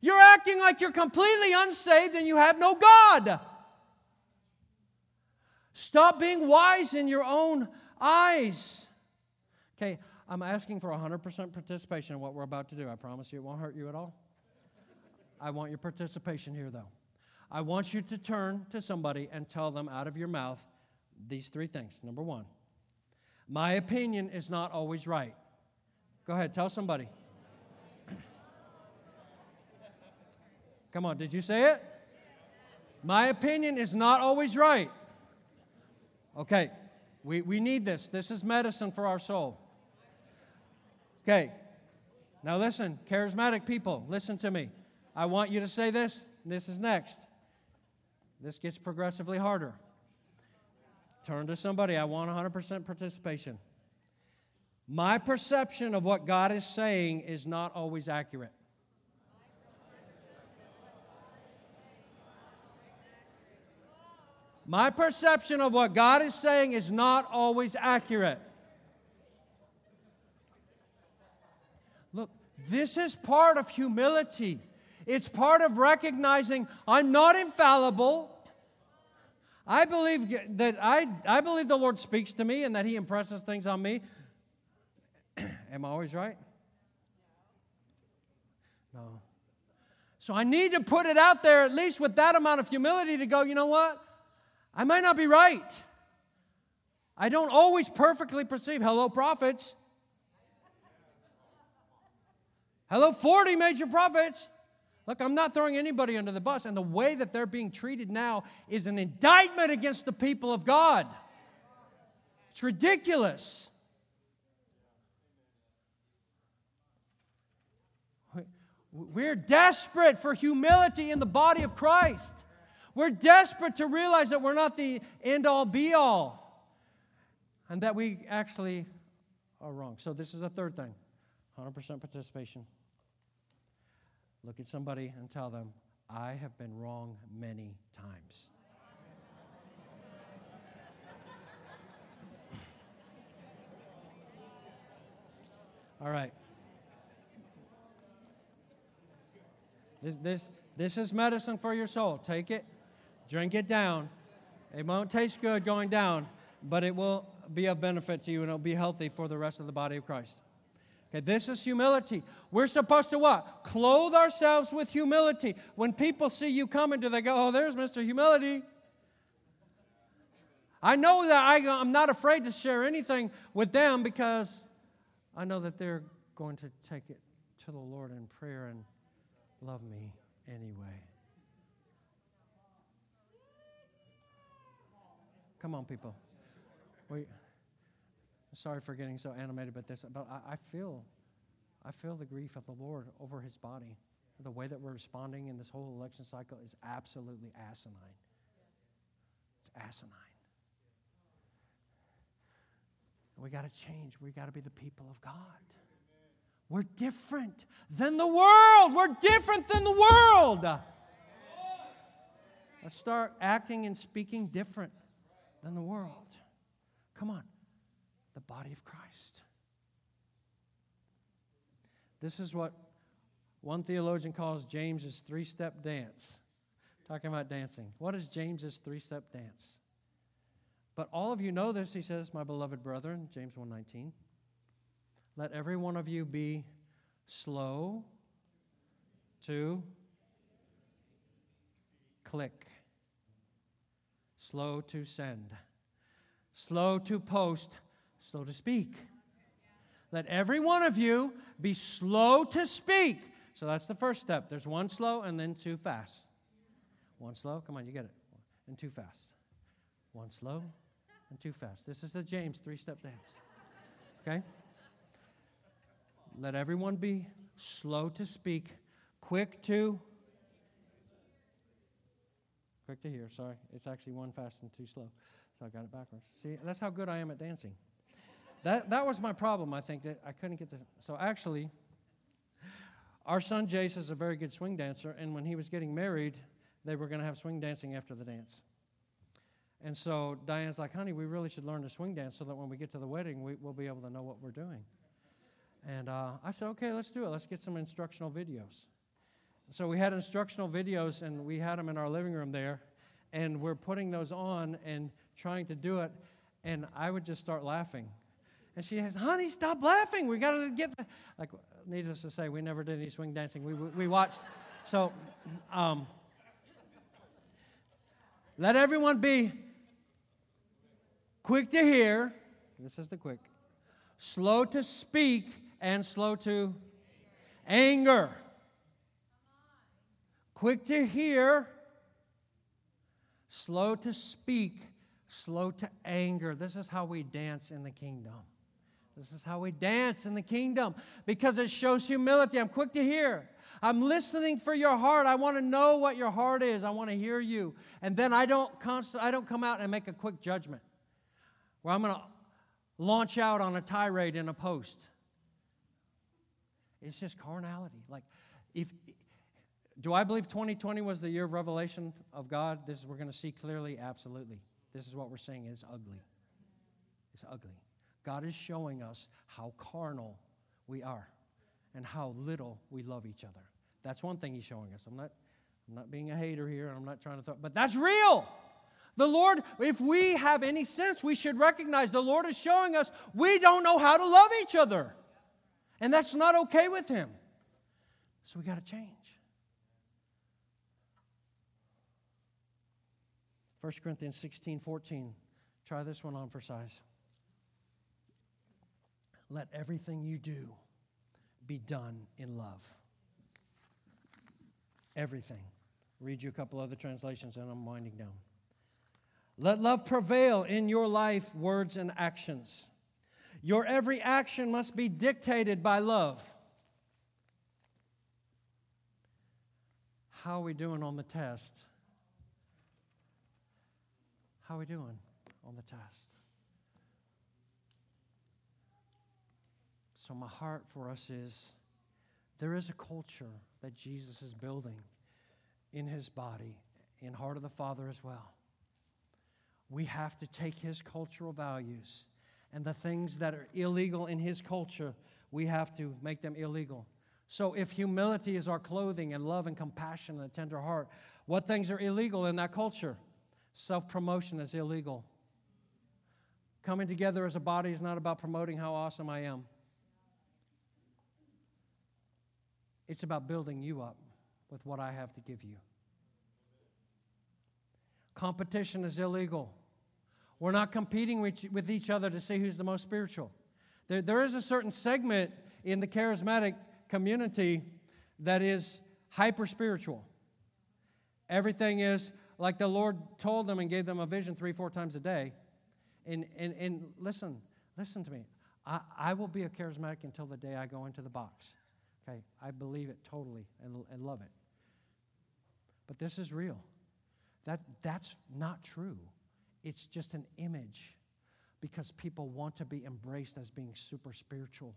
You're acting like you're completely unsaved and you have no God. Stop being wise in your own eyes. Okay, I'm asking for 100% participation in what we're about to do. I promise you it won't hurt you at all. I want your participation here, though. I want you to turn to somebody and tell them out of your mouth these three things. Number one, my opinion is not always right. Go ahead, tell somebody. Come on, did you say it? My opinion is not always right. Okay, we, we need this. This is medicine for our soul. Okay, now listen, charismatic people, listen to me. I want you to say this. This is next. This gets progressively harder. Turn to somebody. I want 100% participation. My perception of what God is saying is not always accurate. My perception of what God is saying is not always accurate. Look, this is part of humility. It's part of recognizing I'm not infallible. I believe that I, I believe the Lord speaks to me and that He impresses things on me. Am I always right? No. So I need to put it out there, at least with that amount of humility, to go, you know what? I might not be right. I don't always perfectly perceive. Hello, prophets. Hello, 40 major prophets. Look, I'm not throwing anybody under the bus, and the way that they're being treated now is an indictment against the people of God. It's ridiculous. We're desperate for humility in the body of Christ. We're desperate to realize that we're not the end all be all and that we actually are wrong. So, this is a third thing 100% participation. Look at somebody and tell them, I have been wrong many times. All right. This, this, this is medicine for your soul. Take it Drink it down. It won't taste good going down, but it will be of benefit to you and it'll be healthy for the rest of the body of Christ. Okay, this is humility. We're supposed to what? Clothe ourselves with humility. When people see you coming, do they go, oh, there's Mr. Humility? I know that I, I'm not afraid to share anything with them because I know that they're going to take it to the Lord in prayer and love me anyway. Come on, people. We, sorry for getting so animated about this, but I, I feel, I feel the grief of the Lord over His body. The way that we're responding in this whole election cycle is absolutely asinine. It's asinine. We got to change. We got to be the people of God. We're different than the world. We're different than the world. Let's start acting and speaking different than the world. Come on, the body of Christ. This is what one theologian calls James's three step dance. Talking about dancing. What is James's three step dance? But all of you know this, he says, my beloved brethren, James 1:19. Let every one of you be slow to click, slow to send, slow to post, slow to speak. Let every one of you be slow to speak. So that's the first step. There's one slow and then two fast. One slow, come on, you get it. And two fast. One slow and two fast. This is the James three step dance. Okay? Let everyone be slow to speak, quick to. Quick to hear, sorry. It's actually one fast and two slow. So I got it backwards. See, that's how good I am at dancing. That, that was my problem, I think, that I couldn't get the. So actually, our son Jace is a very good swing dancer, and when he was getting married, they were going to have swing dancing after the dance. And so Diane's like, honey, we really should learn to swing dance so that when we get to the wedding, we, will be able to know what we're doing. And uh, I said, okay, let's do it. Let's get some instructional videos. So we had instructional videos, and we had them in our living room there. And we're putting those on and trying to do it. And I would just start laughing. And she says, honey, stop laughing. We got to get, the... like, needless to say, we never did any swing dancing. We, we watched. So, um, let everyone be quick to hear. This is the quick. Slow to speak and slow to anger. Quick to hear, slow to speak, slow to anger. This is how we dance in the kingdom. This is how we dance in the kingdom because it shows humility. I'm quick to hear. I'm listening for your heart. I want to know what your heart is. I want to hear you. And then I don't const- I don't come out and make a quick judgment where I'm going to launch out on a tirade in a post. It's just carnality. Like, if do I believe 2020 was the year of revelation of God? This is we're going to see clearly. Absolutely. This is what we're seeing. It's ugly. It's ugly. God is showing us how carnal we are and how little we love each other. That's one thing He's showing us. I'm not, I'm not being a hater here, and I'm not trying to throw, but that's real. The Lord, if we have any sense, we should recognize the Lord is showing us we don't know how to love each other. And that's not okay with Him. So we got to change. 1 Corinthians 16 14. Try this one on for size. Let everything you do be done in love. Everything. Read you a couple other translations and I'm winding down. Let love prevail in your life, words, and actions. Your every action must be dictated by love. How are we doing on the test? How are we doing on the test? So, my heart for us is there is a culture that Jesus is building in his body, in heart of the Father as well. We have to take his cultural values and the things that are illegal in his culture, we have to make them illegal. So, if humility is our clothing and love and compassion and a tender heart, what things are illegal in that culture? Self promotion is illegal. Coming together as a body is not about promoting how awesome I am, it's about building you up with what I have to give you. Competition is illegal. We're not competing with, each other to see who's the most spiritual. There, there is a certain segment in the charismatic community that is hyper spiritual. Everything is like the Lord told them and gave them a vision three, four times a day. And, and, and listen, listen to me. I, I will be a charismatic until the day I go into the box. Okay, I believe it totally and, and love it. But this is real. That, that's not true. It's just an image because people want to be embraced as being super spiritual,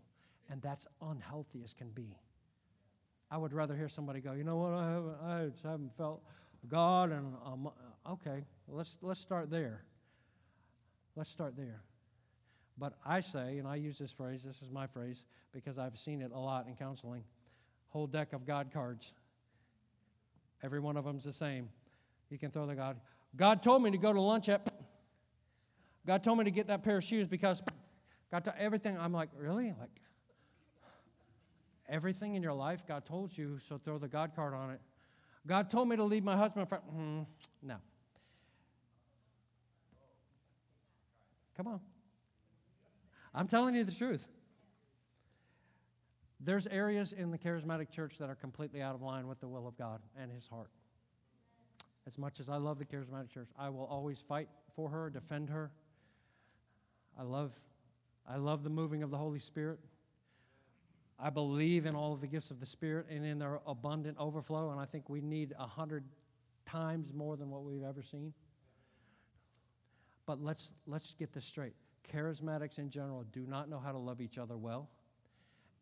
and that's unhealthy as can be. I would rather hear somebody go, you know what, I haven't, I haven't felt God, and um, okay, let's, let's start there. Let's start there. But I say, and I use this phrase, this is my phrase, because I've seen it a lot in counseling whole deck of God cards. Every one of them's the same. You can throw the God. God told me to go to lunch at. God told me to get that pair of shoes because God to everything. I'm like, really? Like everything in your life, God told you, so throw the God card on it. God told me to leave my husband. For, mm, no. Come on. I'm telling you the truth. There's areas in the charismatic church that are completely out of line with the will of God and His heart. As much as I love the charismatic church, I will always fight for her, defend her. I love, I love the moving of the Holy Spirit. I believe in all of the gifts of the Spirit and in their abundant overflow, and I think we need a hundred times more than what we've ever seen. But let's, let's get this straight. Charismatics in general do not know how to love each other well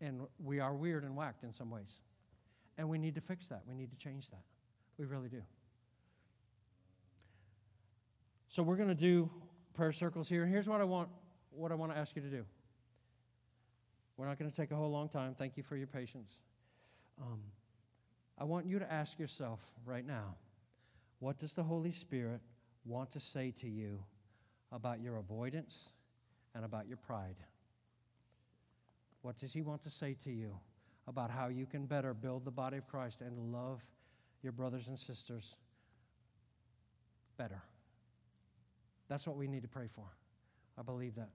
and we are weird and whacked in some ways. And we need to fix that. We need to change that. We really do. So we're going to do prayer circles here. Here's what I want what I want to ask you to do. We're not going to take a whole long time. Thank you for your patience. Um, I want you to ask yourself right now, what does the Holy Spirit want to say to you about your avoidance and about your pride? What does He want to say to you about how you can better build the body of Christ and love your brothers and sisters better? That's what we need to pray for. I believe that.